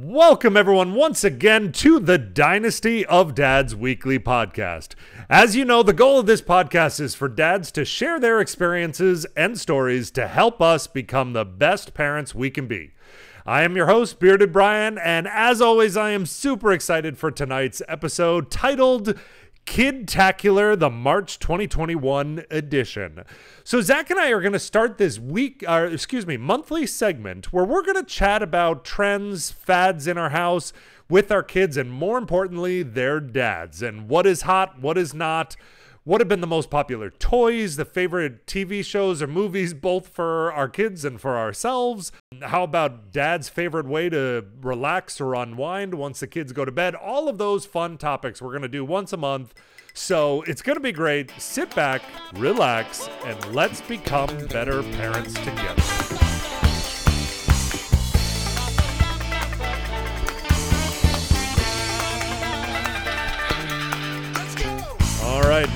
Welcome, everyone, once again to the Dynasty of Dads weekly podcast. As you know, the goal of this podcast is for dads to share their experiences and stories to help us become the best parents we can be. I am your host, Bearded Brian, and as always, I am super excited for tonight's episode titled Kidtacular, the March 2021 edition. So, Zack and I are going to start this week, uh, excuse me, monthly segment where we're going to chat about trends, fads in our house with our kids, and more importantly, their dads, and what is hot, what is not what have been the most popular toys, the favorite TV shows or movies, both for our kids and for ourselves? How about dad's favorite way to relax or unwind once the kids go to bed? All of those fun topics we're going to do once a month. So it's going to be great. Sit back, relax, and let's become better parents together.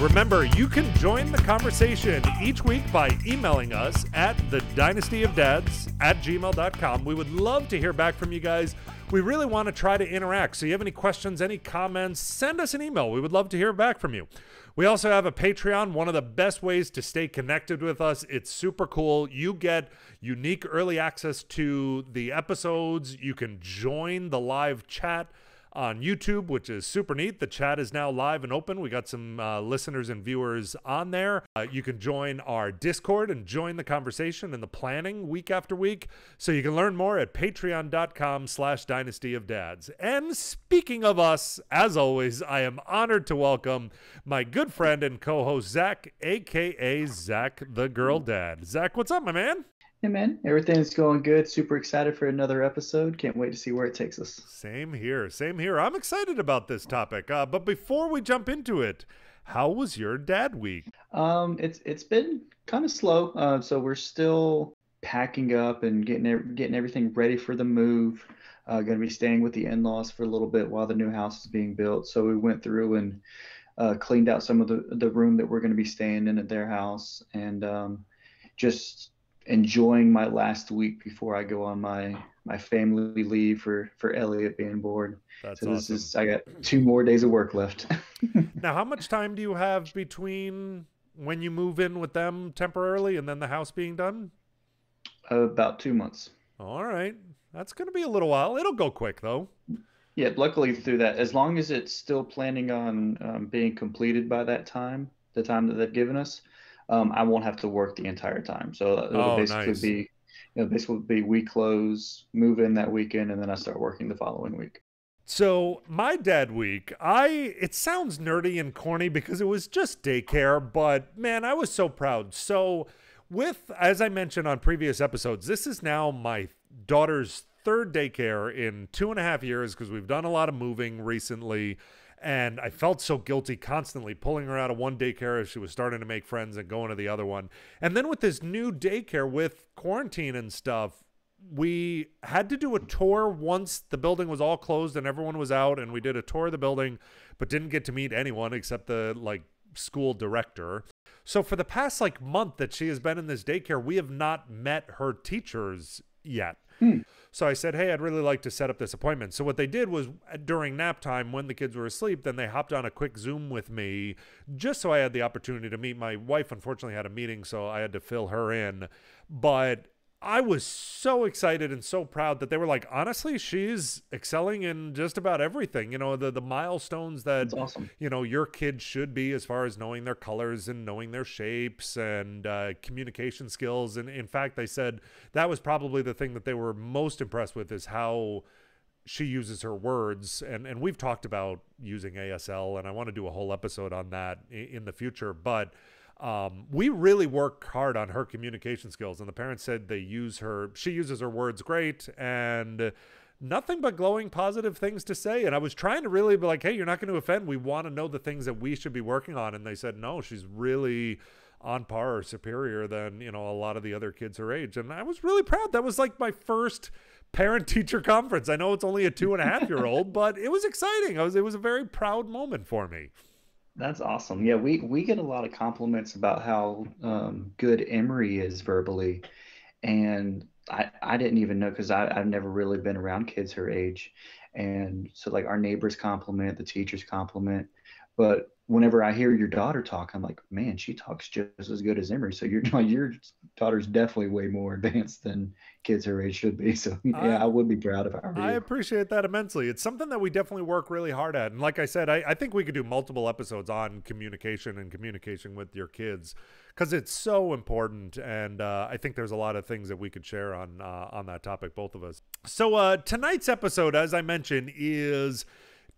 Remember, you can join the conversation each week by emailing us at the dynasty of dads at gmail.com. We would love to hear back from you guys. We really want to try to interact. So, you have any questions, any comments, send us an email. We would love to hear back from you. We also have a Patreon, one of the best ways to stay connected with us. It's super cool. You get unique early access to the episodes, you can join the live chat on YouTube, which is super neat. The chat is now live and open. We got some uh, listeners and viewers on there. Uh, you can join our Discord and join the conversation and the planning week after week. So you can learn more at patreon.com slash dynasty of dads. And speaking of us, as always, I am honored to welcome my good friend and co-host Zack, aka Zack the Girl Dad. Zack, what's up, my man? Hey man, everything's going good. Super excited for another episode. Can't wait to see where it takes us. Same here. Same here. I'm excited about this topic. Uh, but before we jump into it, how was your dad week? Um, it's it's been kind of slow. Uh, so we're still packing up and getting getting everything ready for the move. Uh, going to be staying with the in-laws for a little bit while the new house is being built. So we went through and uh, cleaned out some of the the room that we're going to be staying in at their house and um, just enjoying my last week before I go on my my family leave for for Elliot being born. That's so this awesome. is I got two more days of work left. now, how much time do you have between when you move in with them temporarily and then the house being done? Uh, about two months. All right, that's going to be a little while. It'll go quick though. Yeah, luckily through that, as long as it's still planning on um, being completed by that time, the time that they've given us, um, I won't have to work the entire time. So it'll oh, basically nice. be, you know, this will be we close, move in that weekend, and then I start working the following week. So my dad week, I it sounds nerdy and corny because it was just daycare, but man, I was so proud. So with as I mentioned on previous episodes, this is now my daughter's third daycare in two and a half years because we've done a lot of moving recently. And I felt so guilty constantly pulling her out of one daycare as she was starting to make friends and going to the other one. And then with this new daycare with quarantine and stuff, we had to do a tour once the building was all closed and everyone was out and we did a tour of the building but didn't get to meet anyone except the like school director. So for the past like month that she has been in this daycare, we have not met her teachers yet. Hmm. So I said, Hey, I'd really like to set up this appointment. So what they did was uh, during nap time when the kids were asleep, then they hopped on a quick Zoom with me just so I had the opportunity to meet my wife. Unfortunately, had a meeting, so I had to fill her in. But I was so excited and so proud that they were like, honestly, she's excelling in just about everything. You know, the the milestones that awesome. you know your kid should be as far as knowing their colors and knowing their shapes and uh, communication skills. And in fact, they said that was probably the thing that they were most impressed with is how she uses her words. And and we've talked about using ASL, and I want to do a whole episode on that in, in the future, but um, we really work hard on her communication skills, and the parents said they use her. She uses her words great, and nothing but glowing positive things to say. And I was trying to really be like, "Hey, you're not going to offend. We want to know the things that we should be working on." And they said, "No, she's really." on par or superior than you know a lot of the other kids her age and i was really proud that was like my first parent teacher conference i know it's only a two and a half year old but it was exciting i was it was a very proud moment for me that's awesome. Yeah, we we get a lot of compliments about how um, good Emery is verbally, and I, I didn't even know because I've never really been around kids her age. And so, like, our neighbors compliment, the teachers compliment. But whenever I hear your daughter talk, I'm like, man, she talks just as good as Emery. So your your daughter's definitely way more advanced than kids her age should be. So yeah, I, I would be proud of her. I appreciate that immensely. It's something that we definitely work really hard at. And like I said, I, I think we could do multiple episodes on communication and communication with your kids because it's so important. And uh, I think there's a lot of things that we could share on uh, on that topic, both of us. So uh, tonight's episode, as I mentioned, is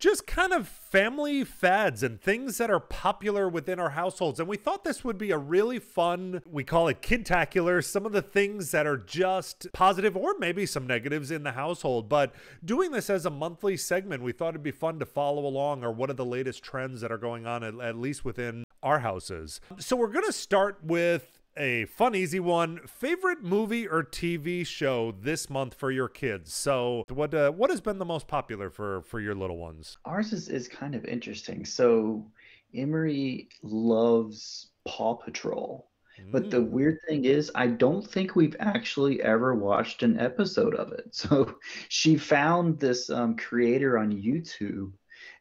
just kind of family fads and things that are popular within our households. And we thought this would be a really fun, we call it kidtacular, some of the things that are just positive or maybe some negatives in the household. But doing this as a monthly segment, we thought it'd be fun to follow along or what are the latest trends that are going on, at, at least within our houses. So we're going to start with a fun, easy one. Favorite movie or TV show this month for your kids? So, what uh, what has been the most popular for for your little ones? Ours is is kind of interesting. So, Emery loves Paw Patrol. But the mm. weird thing is, I don't think we've actually ever watched an episode of it. So she found this um, creator on YouTube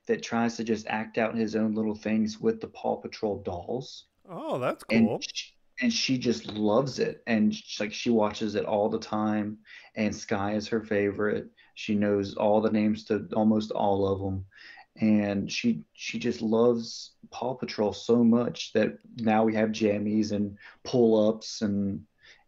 that tries to just act out his own little things with the Paw Patrol dolls. Oh, that's cool. And she, and she just loves it and she, like she watches it all the time and sky is her favorite. She knows all the names to almost all of them and she she just loves paw patrol so much that now we have jammies and pull-ups and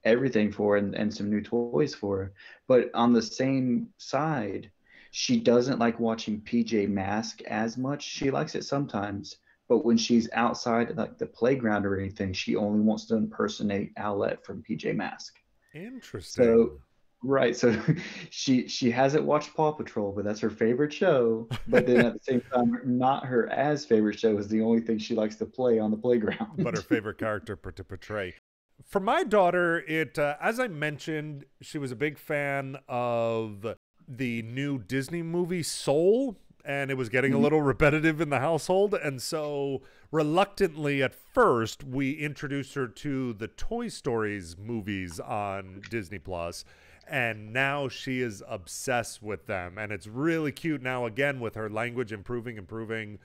everything for and, and some new toys for her. But on the same side she doesn't like watching pj mask as much. She likes it sometimes but when she's outside like the playground or anything, she only wants to impersonate Owlette from PJ Mask. Interesting. So right, so she she hasn't watched Paw Patrol, but that's her favorite show. But then at the same time, not her as favorite show is the only thing she likes to play on the playground. but her favorite character to portray. For my daughter, it uh, as I mentioned, she was a big fan of the new Disney movie Soul and it was getting a mm-hmm. little repetitive in the household. And so, reluctantly, at first, we introduced her to the Toy Stories movies on Disney Plus, and now she is obsessed with them. And it's really cute now, again, with her language improving, improving.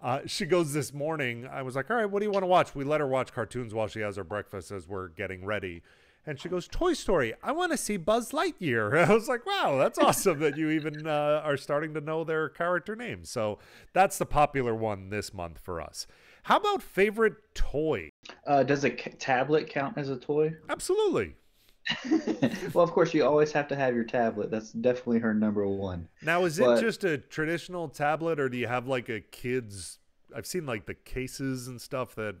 Uh, she goes this morning. I was like, all right, what do you want to watch? We let her watch cartoons while she has her breakfast as we're getting ready. And she goes, Toy Story. I want to see Buzz Lightyear. I was like, wow, that's awesome that you even uh, are starting to know their character names. So that's the popular one this month for us. How about favorite toy? Uh, does a tablet count as a toy? Absolutely. well, of course, you always have to have your tablet. That's definitely her number one. Now, is but... it just a traditional tablet, or do you have like a kid's? I've seen like the cases and stuff that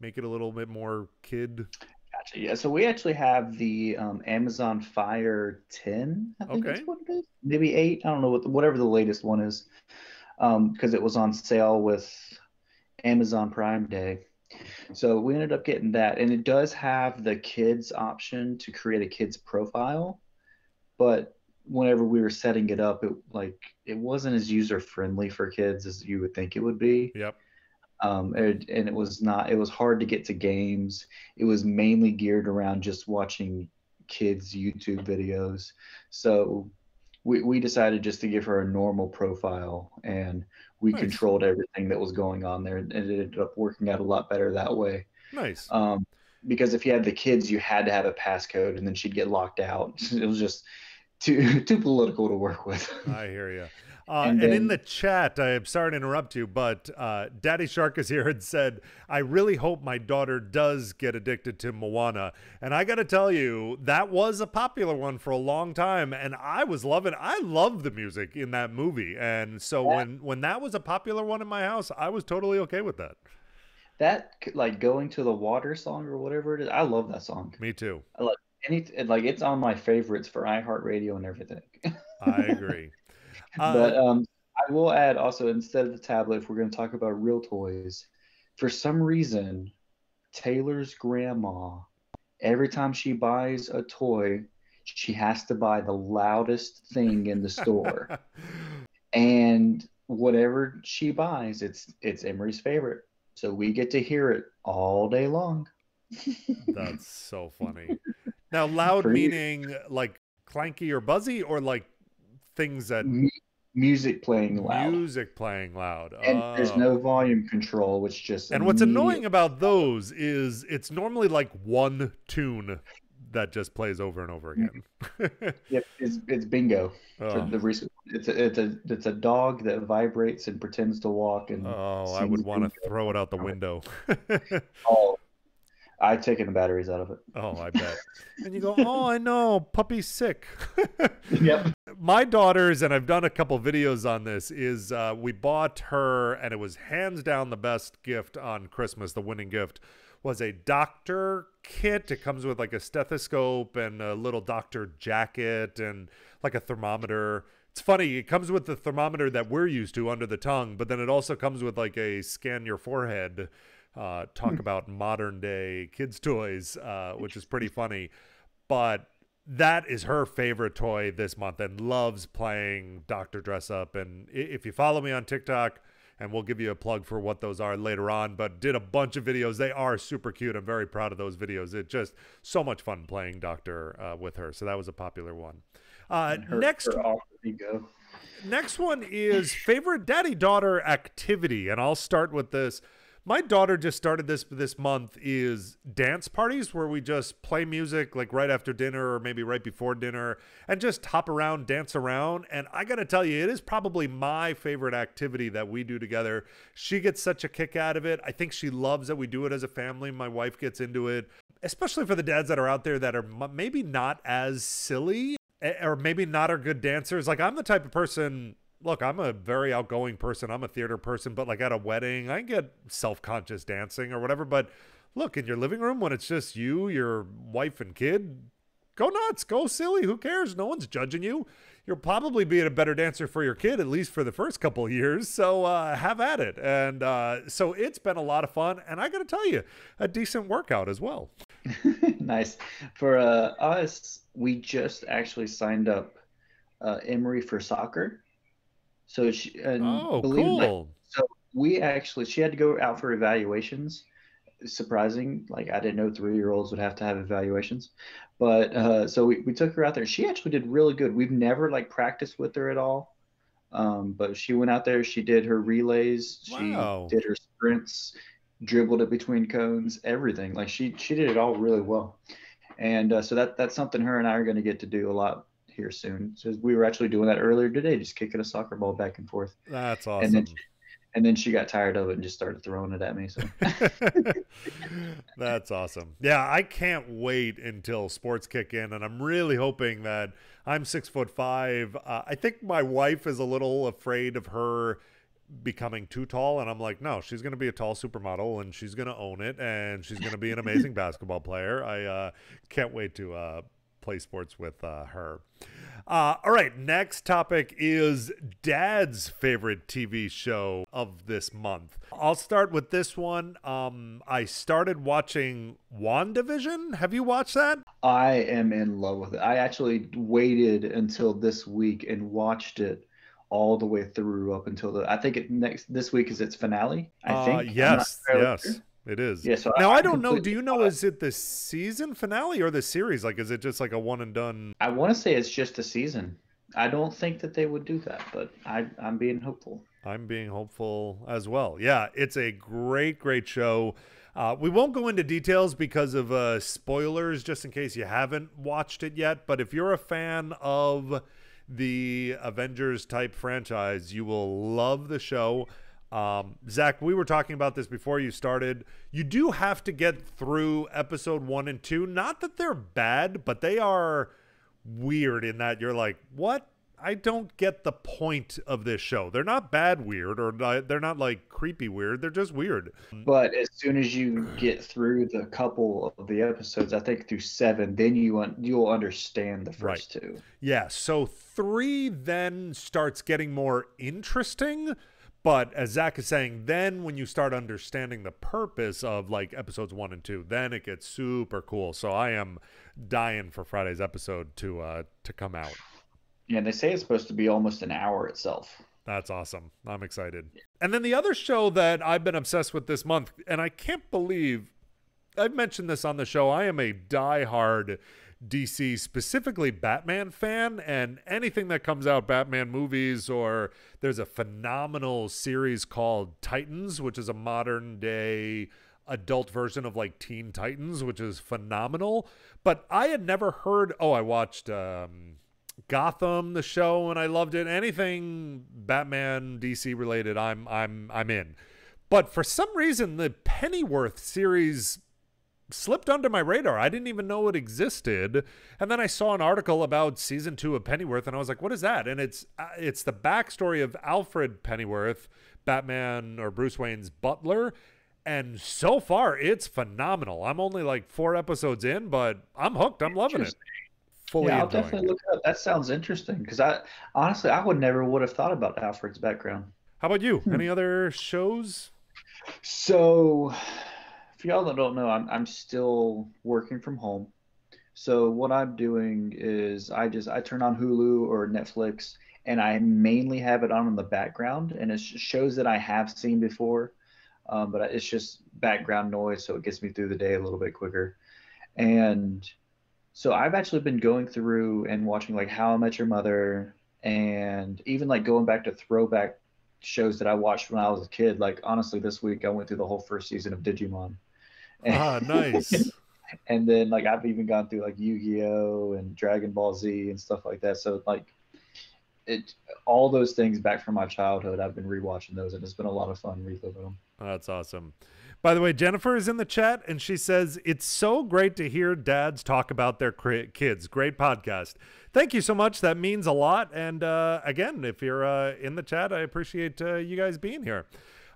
make it a little bit more kid. Gotcha. Yeah. So we actually have the um, Amazon Fire 10. I think okay. that's what it is. Maybe eight. I don't know what the, whatever the latest one is, because um, it was on sale with Amazon Prime Day. So we ended up getting that, and it does have the kids option to create a kids profile, but whenever we were setting it up, it like it wasn't as user friendly for kids as you would think it would be. Yep um, and, and it was not it was hard to get to games. It was mainly geared around just watching kids youtube videos. So we, we decided just to give her a normal profile and we nice. controlled everything that was going on there and it ended up working out a lot better that way. Nice. Um, because if you had the kids you had to have a passcode and then she'd get locked out. It was just too too political to work with. I hear you uh, and, and in the chat, I'm sorry to interrupt you, but uh, Daddy Shark is here and said, I really hope my daughter does get addicted to Moana. And I got to tell you, that was a popular one for a long time. And I was loving I loved the music in that movie. And so yeah. when, when that was a popular one in my house, I was totally okay with that. That, like going to the water song or whatever it is, I love that song. Me too. I like any, like it's on my favorites for iHeartRadio and everything. I agree. Uh, but um, I will add also instead of the tablet, if we're going to talk about real toys, for some reason, Taylor's grandma, every time she buys a toy, she has to buy the loudest thing in the store. and whatever she buys, it's it's Emery's favorite. So we get to hear it all day long. That's so funny. Now, loud meaning like clanky or buzzy, or like things that Mu- music playing loud. music playing loud. and there's Oh. no volume control, which just And what's annoying about those is it's normally like one tune that just plays over and over again. Yep, it's it's bingo. Oh, the recent, it's a it's a it's a dog that vibrates and pretends to walk and oh, I would want to throw it out the window. Oh, I've taken the batteries out of it. oh, I bet. And you go, oh, I know, puppy's sick. Yep. my daughters and i've done a couple videos on this is uh, we bought her and it was hands down the best gift on christmas the winning gift was a doctor kit it comes with like a stethoscope and a little doctor jacket and like a thermometer it's funny it comes with the thermometer that we're used to under the tongue but then it also comes with like a scan your forehead uh, talk about modern day kids toys uh, which is pretty funny but that is her favorite toy this month and loves playing Doctor Dress Up. And if you follow me on TikTok, and we'll give you a plug for what those are later on, but did a bunch of videos. They are super cute. I'm very proud of those videos. It's just so much fun playing Doctor uh, with her. So that was a popular one. Uh, Her- next her. Next one is favorite daddy daughter activity, and I'll start with this. My daughter just started this this month is dance parties where we just play music like right after dinner or maybe right before dinner and just hop around, dance around. And I got to tell you, it is probably my favorite activity that we do together. She gets such a kick out of it. I think she loves that we do it as a family. My wife gets into it, especially for the dads that are out there that are maybe not as silly eh, or maybe not are good dancers. Like I'm the type of person. Look, I'm a very outgoing person. I'm a theater person, but like at a wedding, I get self-conscious dancing or whatever. But look, in your living room when it's just you, your wife, and kid, go nuts, go silly. Who cares? No one's judging you. You'll probably be a better dancer for your kid, at least for the first couple years. So uh, have at it. And uh, so it's been a lot of fun. And I got to tell you, a decent workout as well. nice. For uh, us, we just actually signed up uh, Emery for soccer. So she and Oh, or. So we actually, she had to go out for evaluations. Surprising, like I didn't know three-year-olds would have to have evaluations, but uh, so we, we took her out there. She actually did really good. We've never like practiced with her at all, um, but she went out there. She did her relays. She Wow. did her sprints, dribbled it between cones, everything. Like she she did it all really well, and uh, so that that's something her and I are going to get to do a lot here soon. So we were actually doing that earlier today, just kicking a soccer ball back and forth That's and awesome. then and then she got tired of it and just started throwing it at me. So That's awesome. Yeah, I can't wait until sports kick in, and I'm really hoping that I'm six foot five. Uh, I think my wife is a little afraid of her becoming too tall, and I'm like, no, she's going to be a tall supermodel, and she's going to own it, and she's going to be an amazing basketball player. I uh, can't wait to uh, play sports with uh, her. Uh, all right, next topic is Dad's favorite TV show of this month. I'll start with this one. Um, I started watching WandaVision. Have you watched that? I am in love with it. I actually waited until this week and watched it all the way through up until the. I think it next this week is its finale. I Uh, think. Yes, entirely yes, sure. It is. Yeah. So Now I I'm don't know. Do you know? Is it the season finale or the series? Like, is it just like a one and done? I want to say it's just a season. I don't think that they would do that, but I I'm being hopeful. I'm being hopeful as well. Yeah, it's a great, great show. Uh, we won't go into details because of uh, spoilers, just in case you haven't watched it yet. But if you're a fan of the Avengers type franchise, you will love the show. Um, Zack, we were talking about this before you started. You do have to get through episode one and two. Not that they're bad, but they are weird in that you're like, what? I don't get the point of this show. They're not bad weird or they're not like creepy weird. They're just weird. But as soon as you get through the couple of the episodes, I think through seven, then you un- you'll understand the first two. Yeah. So three then starts getting more interesting. But as Zack is saying, then when you start understanding the purpose of like episodes one and two, then it gets super cool. So I am dying for Friday's episode to uh to come out. Yeah, and they say it's supposed to be almost an hour itself. That's awesome. I'm excited. And then the other show that I've been obsessed with this month, and I can't believe I've mentioned this on the show. I am a die-hard DC, specifically Batman fan, and anything that comes out Batman movies, or there's a phenomenal series called Titans, which is a modern day adult version of like Teen Titans, which is phenomenal. But I had never heard. Oh, I watched um, Gotham, the show, and I loved it. Anything Batman DC related, I'm I'm I'm in. But for some reason, the Pennyworth series slipped under my radar. I didn't even know it existed. And then I saw an article about season two of Pennyworth, and I was like, "What is that?" And it's uh, it's the backstory of Alfred Pennyworth, Batman or Bruce Wayne's butler. And so far, it's phenomenal. I'm only like four episodes in, but I'm hooked. I'm loving it. Fully yeah, I'll definitely it. look up. That sounds interesting because I honestly I would never would have thought about Alfred's background. How about you? Hmm. Any other shows? So for y'all that don't know, I'm I'm still working from home. So what I'm doing is I just I turn on Hulu or Netflix and I mainly have it on in the background and it shows that I have seen before, um, but it's just background noise, so it gets me through the day a little bit quicker. And so I've actually been going through and watching like How I Met Your Mother and even like going back to throwback shows that I watched when I was a kid. Like honestly, this week I went through the whole first season of Digimon. Ah, nice. and then like I've even gone through like Yu-Gi-Oh and Dragon Ball Z and stuff like that. So like it all those things back from my childhood. I've been rewatching those and it's been a lot of fun reliving them. That's awesome. By the way, Jennifer is in the chat and she says, It's so great to hear dads talk about their kids. Great podcast. Thank you so much. That means a lot. And uh, again, if you're uh, in the chat, I appreciate uh, you guys being here.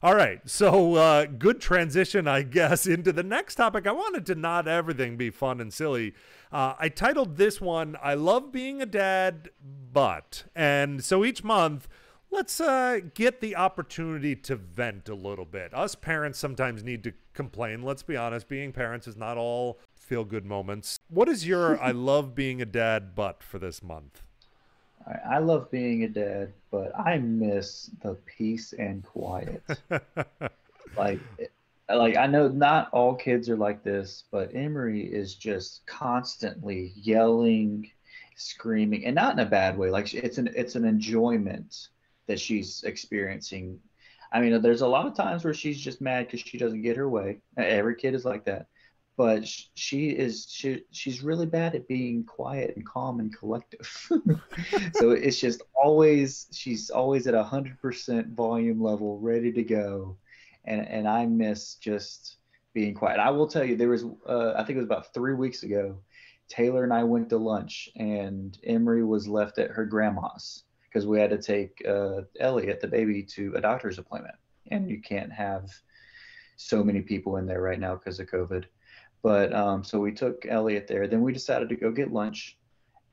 All right. So, uh, good transition, I guess, into the next topic. I wanted to not everything be fun and silly. Uh, I titled this one, I Love Being a Dad, But. And so each month, let's uh, get the opportunity to vent a little bit. Us parents sometimes need to complain. Let's be honest, being parents is not all feel good moments. What is your I love being a dad, but for this month? I love being a dad, but I miss the peace and quiet. like, like I know not all kids are like this, but Emery is just constantly yelling, screaming, and not in a bad way. Like it's an it's an enjoyment that she's experiencing. I mean, there's a lot of times where she's just mad because she doesn't get her way. Every kid is like that but she is she she's really bad at being quiet and calm and collective. So it's just always she's always at a hundred percent volume level ready to go. And and i miss just being quiet. I will tell you there was uh, i think it was about three weeks ago taylor and i went to lunch and emery was left at her grandma's because we had to take uh, elliot the baby to a doctor's appointment. And you can't have so many people in there right now because of covid but um, so we took Elliot there. Then we decided to go get lunch,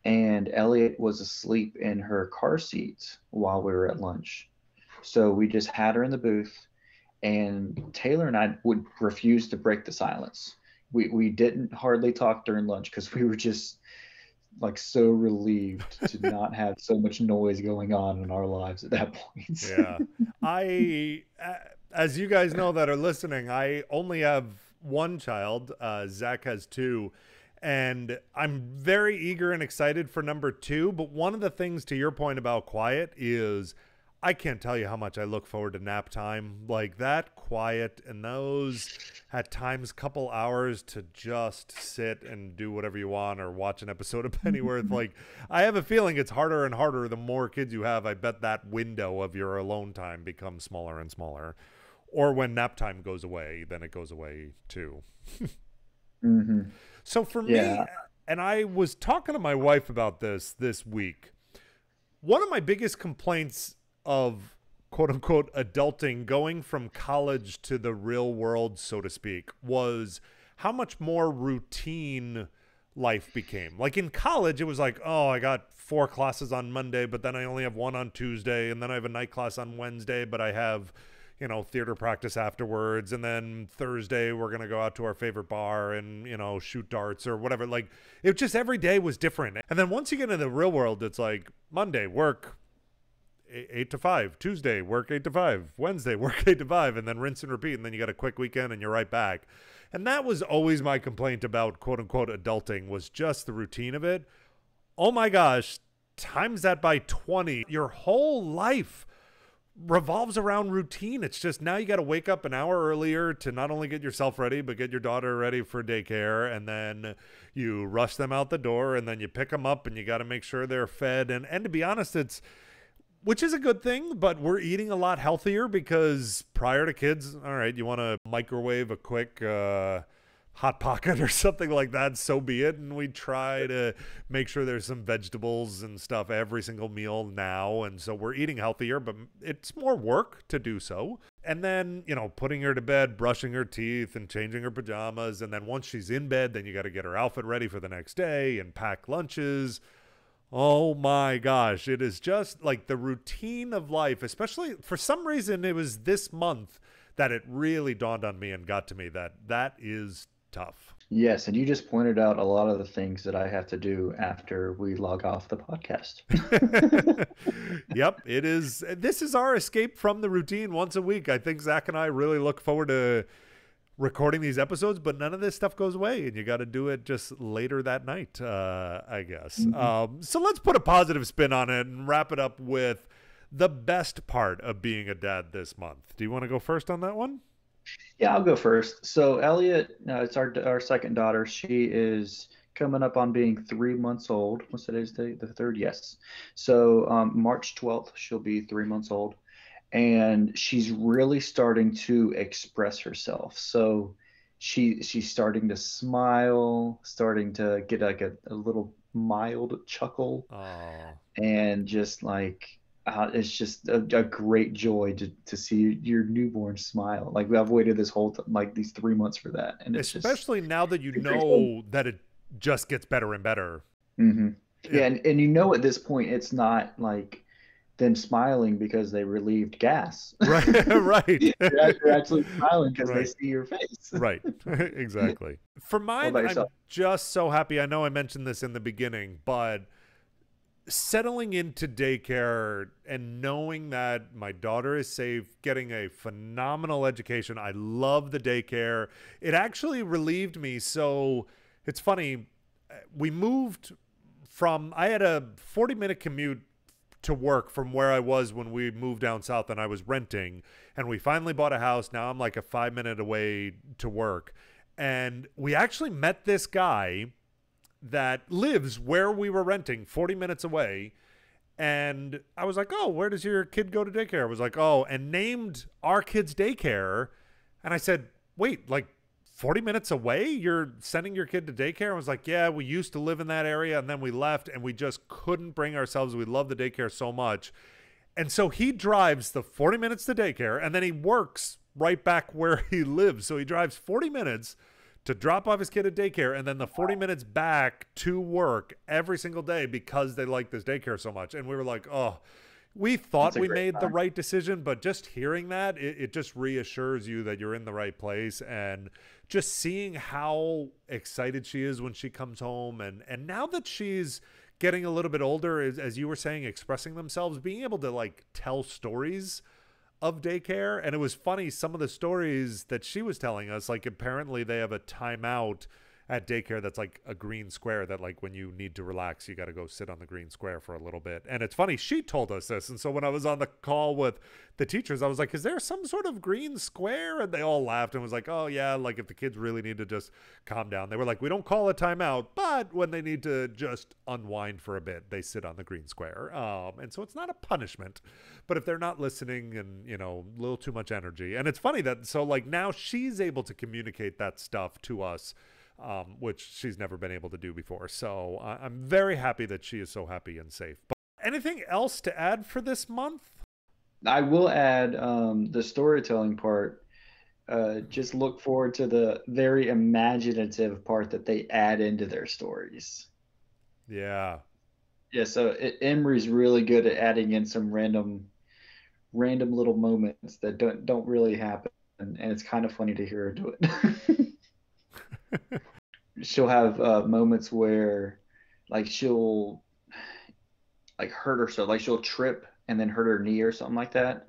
and Elliot was asleep in her car seat while we were at lunch. So we just had her in the booth, and Taylor and I would refuse to break the silence. We we didn't hardly talk during lunch because we were just like so relieved to not have so much noise going on in our lives at that point. yeah, I, as you guys know that are listening, I only have one child. Uh, Zack has two. And I'm very eager and excited for number two. But one of the things, to your point about quiet, is I can't tell you how much I look forward to nap time. Like that quiet and those at times couple hours to just sit and do whatever you want or watch an episode of Pennyworth. like I have a feeling it's harder and harder the more kids you have. I bet that window of your alone time becomes smaller and smaller or when nap time goes away, then it goes away too. mm-hmm. So for yeah. me, and I was talking to my wife about this this week. One of my biggest complaints of quote unquote adulting, going from college to the real world, so to speak, was how much more routine life became. Like in college, it was like, oh, I got four classes on Monday, but then I only have one on Tuesday, and then I have a night class on Wednesday, but I have you know, theater practice afterwards. And then Thursday, we're going to go out to our favorite bar and, you know, shoot darts or whatever. Like, it just every day was different. And then once you get into the real world, it's like Monday, work. eight to five. Tuesday, work eight to five. Wednesday, work eight to five, and then rinse and repeat. And then you got a quick weekend and you're right back. And that was always my complaint about quote unquote adulting was just the routine of it. Oh my gosh, times that by 20. Your whole life revolves around routine. It's just now you got to wake up an hour earlier to not only get yourself ready, but get your daughter ready for daycare. And then you rush them out the door and then you pick them up and you got to make sure they're fed. And, and to be honest, it's, which is a good thing, but we're eating a lot healthier because prior to kids, all right, you want to microwave a quick, uh, hot pocket or something like that, so be it. And we try to make sure there's some vegetables and stuff every single meal now. And so we're eating healthier, but it's more work to do so. And then, you know, putting her to bed, brushing her teeth, and changing her pajamas. And then once she's in bed, then you got to get her outfit ready for the next day and pack lunches. Oh my gosh, it is just like the routine of life, especially for some reason it was this month that it really dawned on me and got to me that that is tough. Yes, and you just pointed out a lot of the things that I have to do after we log off the podcast. yep, it is. This is our escape from the routine once a week. I think Zack and I really look forward to recording these episodes, but none of this stuff goes away, and you got to do it just later that night, uh, I guess. Mm-hmm. Um, so let's put a positive spin on it and wrap it up with the best part of being a dad this month. Do you want to go first on that one? Yeah, I'll go first. So Elliot, uh, it's our our second daughter. She is coming up on being three months old. What's today's date? The third, yes. So um, March twelfth, she'll be three months old, and she's really starting to express herself. So she she's starting to smile, starting to get like a, a little mild chuckle, Aww. and just like uh, it's just a, a, great joy to, to see your newborn smile. Like I've waited this whole like these three months for that, and especially just, now that you know that it just gets better and better. Mm-hmm. Yeah, yeah and, and you know at this point it's not like them smiling because they relieved gas. Right, right. they're, actually smiling because right. they see your face. right, exactly. For mine, I'm just so happy. I know I mentioned this in the beginning, but settling into daycare and knowing that my daughter is safe, getting a phenomenal education. I love the daycare. It actually relieved me. So it's funny. We moved from, I had a 40 minute commute to work from where I was when we moved down south and I was renting. And we finally bought a house. Now I'm like a five minute away to work. And we actually met this guy that lives where we were renting, 40 minutes away. And I was like, oh, where does your kid go to daycare? I was like, oh, and named our kid's daycare. And I said, wait, like 40 minutes away? You're sending your kid to daycare? I was like, yeah, we used to live in that area and then we left and we just couldn't bring ourselves. We love the daycare so much. And so he drives the 40 minutes to daycare and then he works right back where he lives. So he drives 40 minutes to drop off his kid at daycare and then the 40 minutes back to work every single day because they like this daycare so much. And we were like, oh, we thought we made time. the right decision, but just hearing that, it, it just reassures you that you're in the right place. And just seeing how excited she is when she comes home. And, and now that she's getting a little bit older, as, as you were saying, expressing themselves, being able to like tell stories of daycare and it was funny some of the stories that she was telling us like apparently they have a timeout at daycare that's like a green square that like when you need to relax you got to go sit on the green square for a little bit. And it's funny she told us this and so when i was on the call with the teachers i was like is there some sort of green square? And they all laughed and was like oh yeah like if the kids really need to just calm down. They were like we don't call a timeout but when they need to just unwind for a bit they sit on the green square. Um, and so it's not a punishment but if they're not listening and you know a little too much energy and it's funny that so like now she's able to communicate that stuff to us um, which she's never been able to do before. So uh, I'm very happy that she is so happy and safe. But anything else to add for this month? I will add um, the storytelling part. Uh, just look forward to the very imaginative part that they add into their stories. Yeah. Yeah. So it, Emery's really good at adding in some random, random little moments that don't don't really happen, and, and it's kind of funny to hear her do it. she'll have uh, moments where like she'll like hurt herself like she'll trip and then hurt her knee or something like that.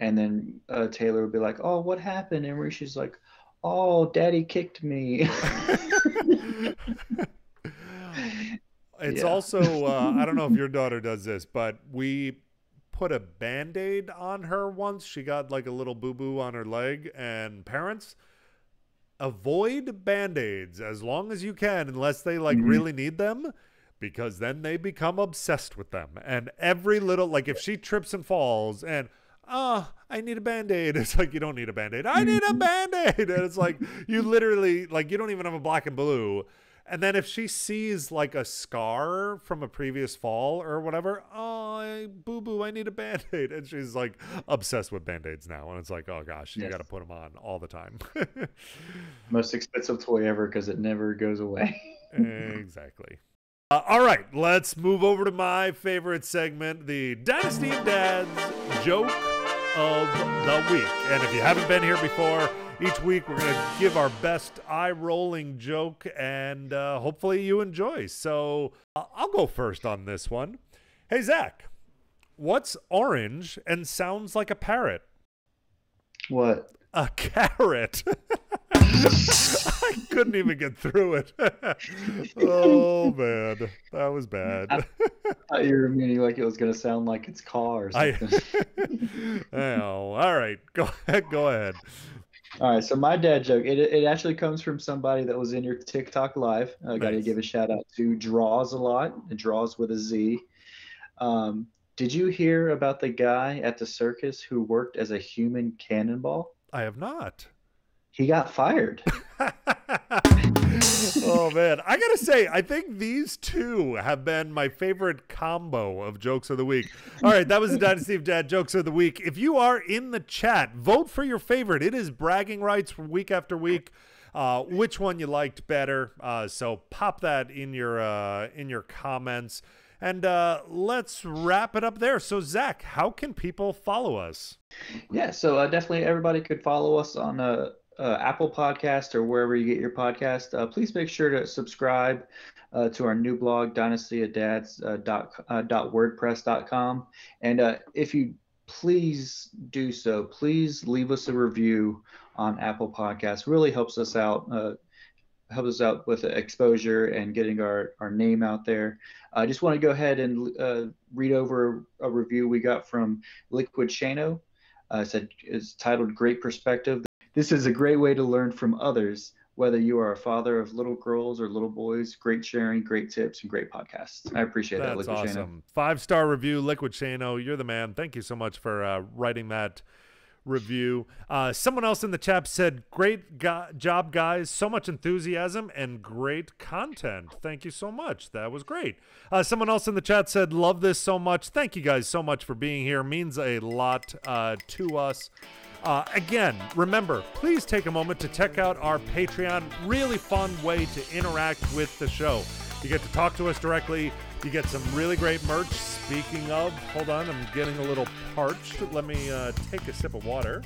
And then uh, Taylor would be like, "Oh, what happened?" And Rishi's like, "Oh, Daddy kicked me." It's Yeah. also uh, I don't know if your daughter does this, but we put a band-aid on her once. She got like a little boo-boo on her leg and parents avoid band-aids as long as you can unless they like Mhm. really need them because then they become obsessed with them. And every little like if she trips and falls and oh, I need a band-aid. It's like you don't need a band-aid. I need a Mhm. band-aid. And it's like you literally like you don't even have a black and blue. And then if she sees like a scar from a previous fall or whatever, oh, boo boo, I need a band aid. And she's like obsessed with band aids now. And it's like, oh gosh, you Yes. got to put them on all the time. Most expensive toy ever because it never goes away. exactly. Uh, all right, let's move over to my favorite segment the Dynasty Dads joke of the week. And if you haven't been here before, each week we're going to give our best eye rolling joke and uh, hopefully you enjoy. So uh, I'll go first on this one. Hey, Zack, what's orange and sounds like a parrot? What? A carrot. I couldn't even get through it. oh man, that was bad. I thought you were meaning like it was gonna sound like it's car or I. something. oh, all right. Go ahead. Go ahead. All right, so my dad joke, it, it actually comes from somebody that was in your TikTok live. I got to give a shout out to Draws a lot. It draws with a Z. Um, did you hear about the guy at the circus who worked as a human cannonball? I have not. He got fired. oh man, I gotta say, I think these two have been my favorite combo of jokes of the week. All right, that was the Dynasty of Dad jokes of the week. If you are in the chat, vote for your favorite. It is bragging rights week after week. Uh, which one you liked better? Uh, so pop that in your uh, in your comments, and uh, let's wrap it up there. So Zack, how can people follow us? Yeah, so uh, definitely everybody could follow us on uh, Apple Podcast or wherever you get your podcast. Uh, please make sure to subscribe uh, to our new blog, dynastyofdads uh, uh. And uh, if you please do so, please leave us a review on Apple Podcasts. Really helps us out. Helps us out with exposure and getting our, our name out there. I just want to go ahead and read over a review we got from Liquid Shano. Uh, it said it's titled "Great Perspective." This is a great way to learn from others. Whether you are a father of little girls or little boys, great sharing, great tips, and great podcasts. I appreciate that, That's Liquid awesome. Five star review, Liquid Shano. You're the man. Thank you so much for uh, writing that review. Uh, someone else in the chat said, "Great go- job, guys! So much enthusiasm and great content. Thank you so much. That was great." Uh, someone else in the chat said, "Love this so much. Thank you guys so much for being here. Means a lot uh, to us." Uh, again, remember, please take a moment to check out our Patreon. Really fun way to interact with the show. You get to talk to us directly. You get some really great merch. Speaking of, hold on, I'm getting a little parched. Let me uh, take a sip of water.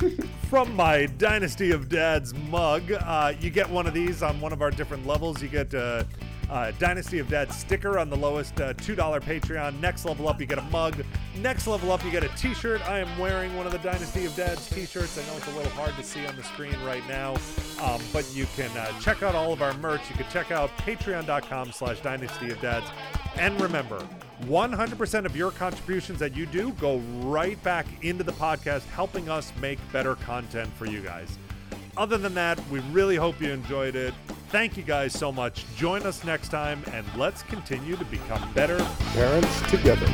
From my Dynasty of Dads mug, uh, you get one of these on one of our different levels. You get uh, uh, Dynasty of Dads sticker on the lowest uh, $2 Patreon. Next level up, you get a mug. Next level up, you get a t shirt. I am wearing one of the Dynasty of Dads t shirts. I know it's a little hard to see on the screen right now, um, but you can uh, check out all of our merch. You can check out patreon.com slash Dynasty of Dads. And remember, 100% of your contributions that you do go right back into the podcast, helping us make better content for you guys. Other than that, we really hope you enjoyed it. Thank you guys so much. Join us next time and let's continue to become better parents together.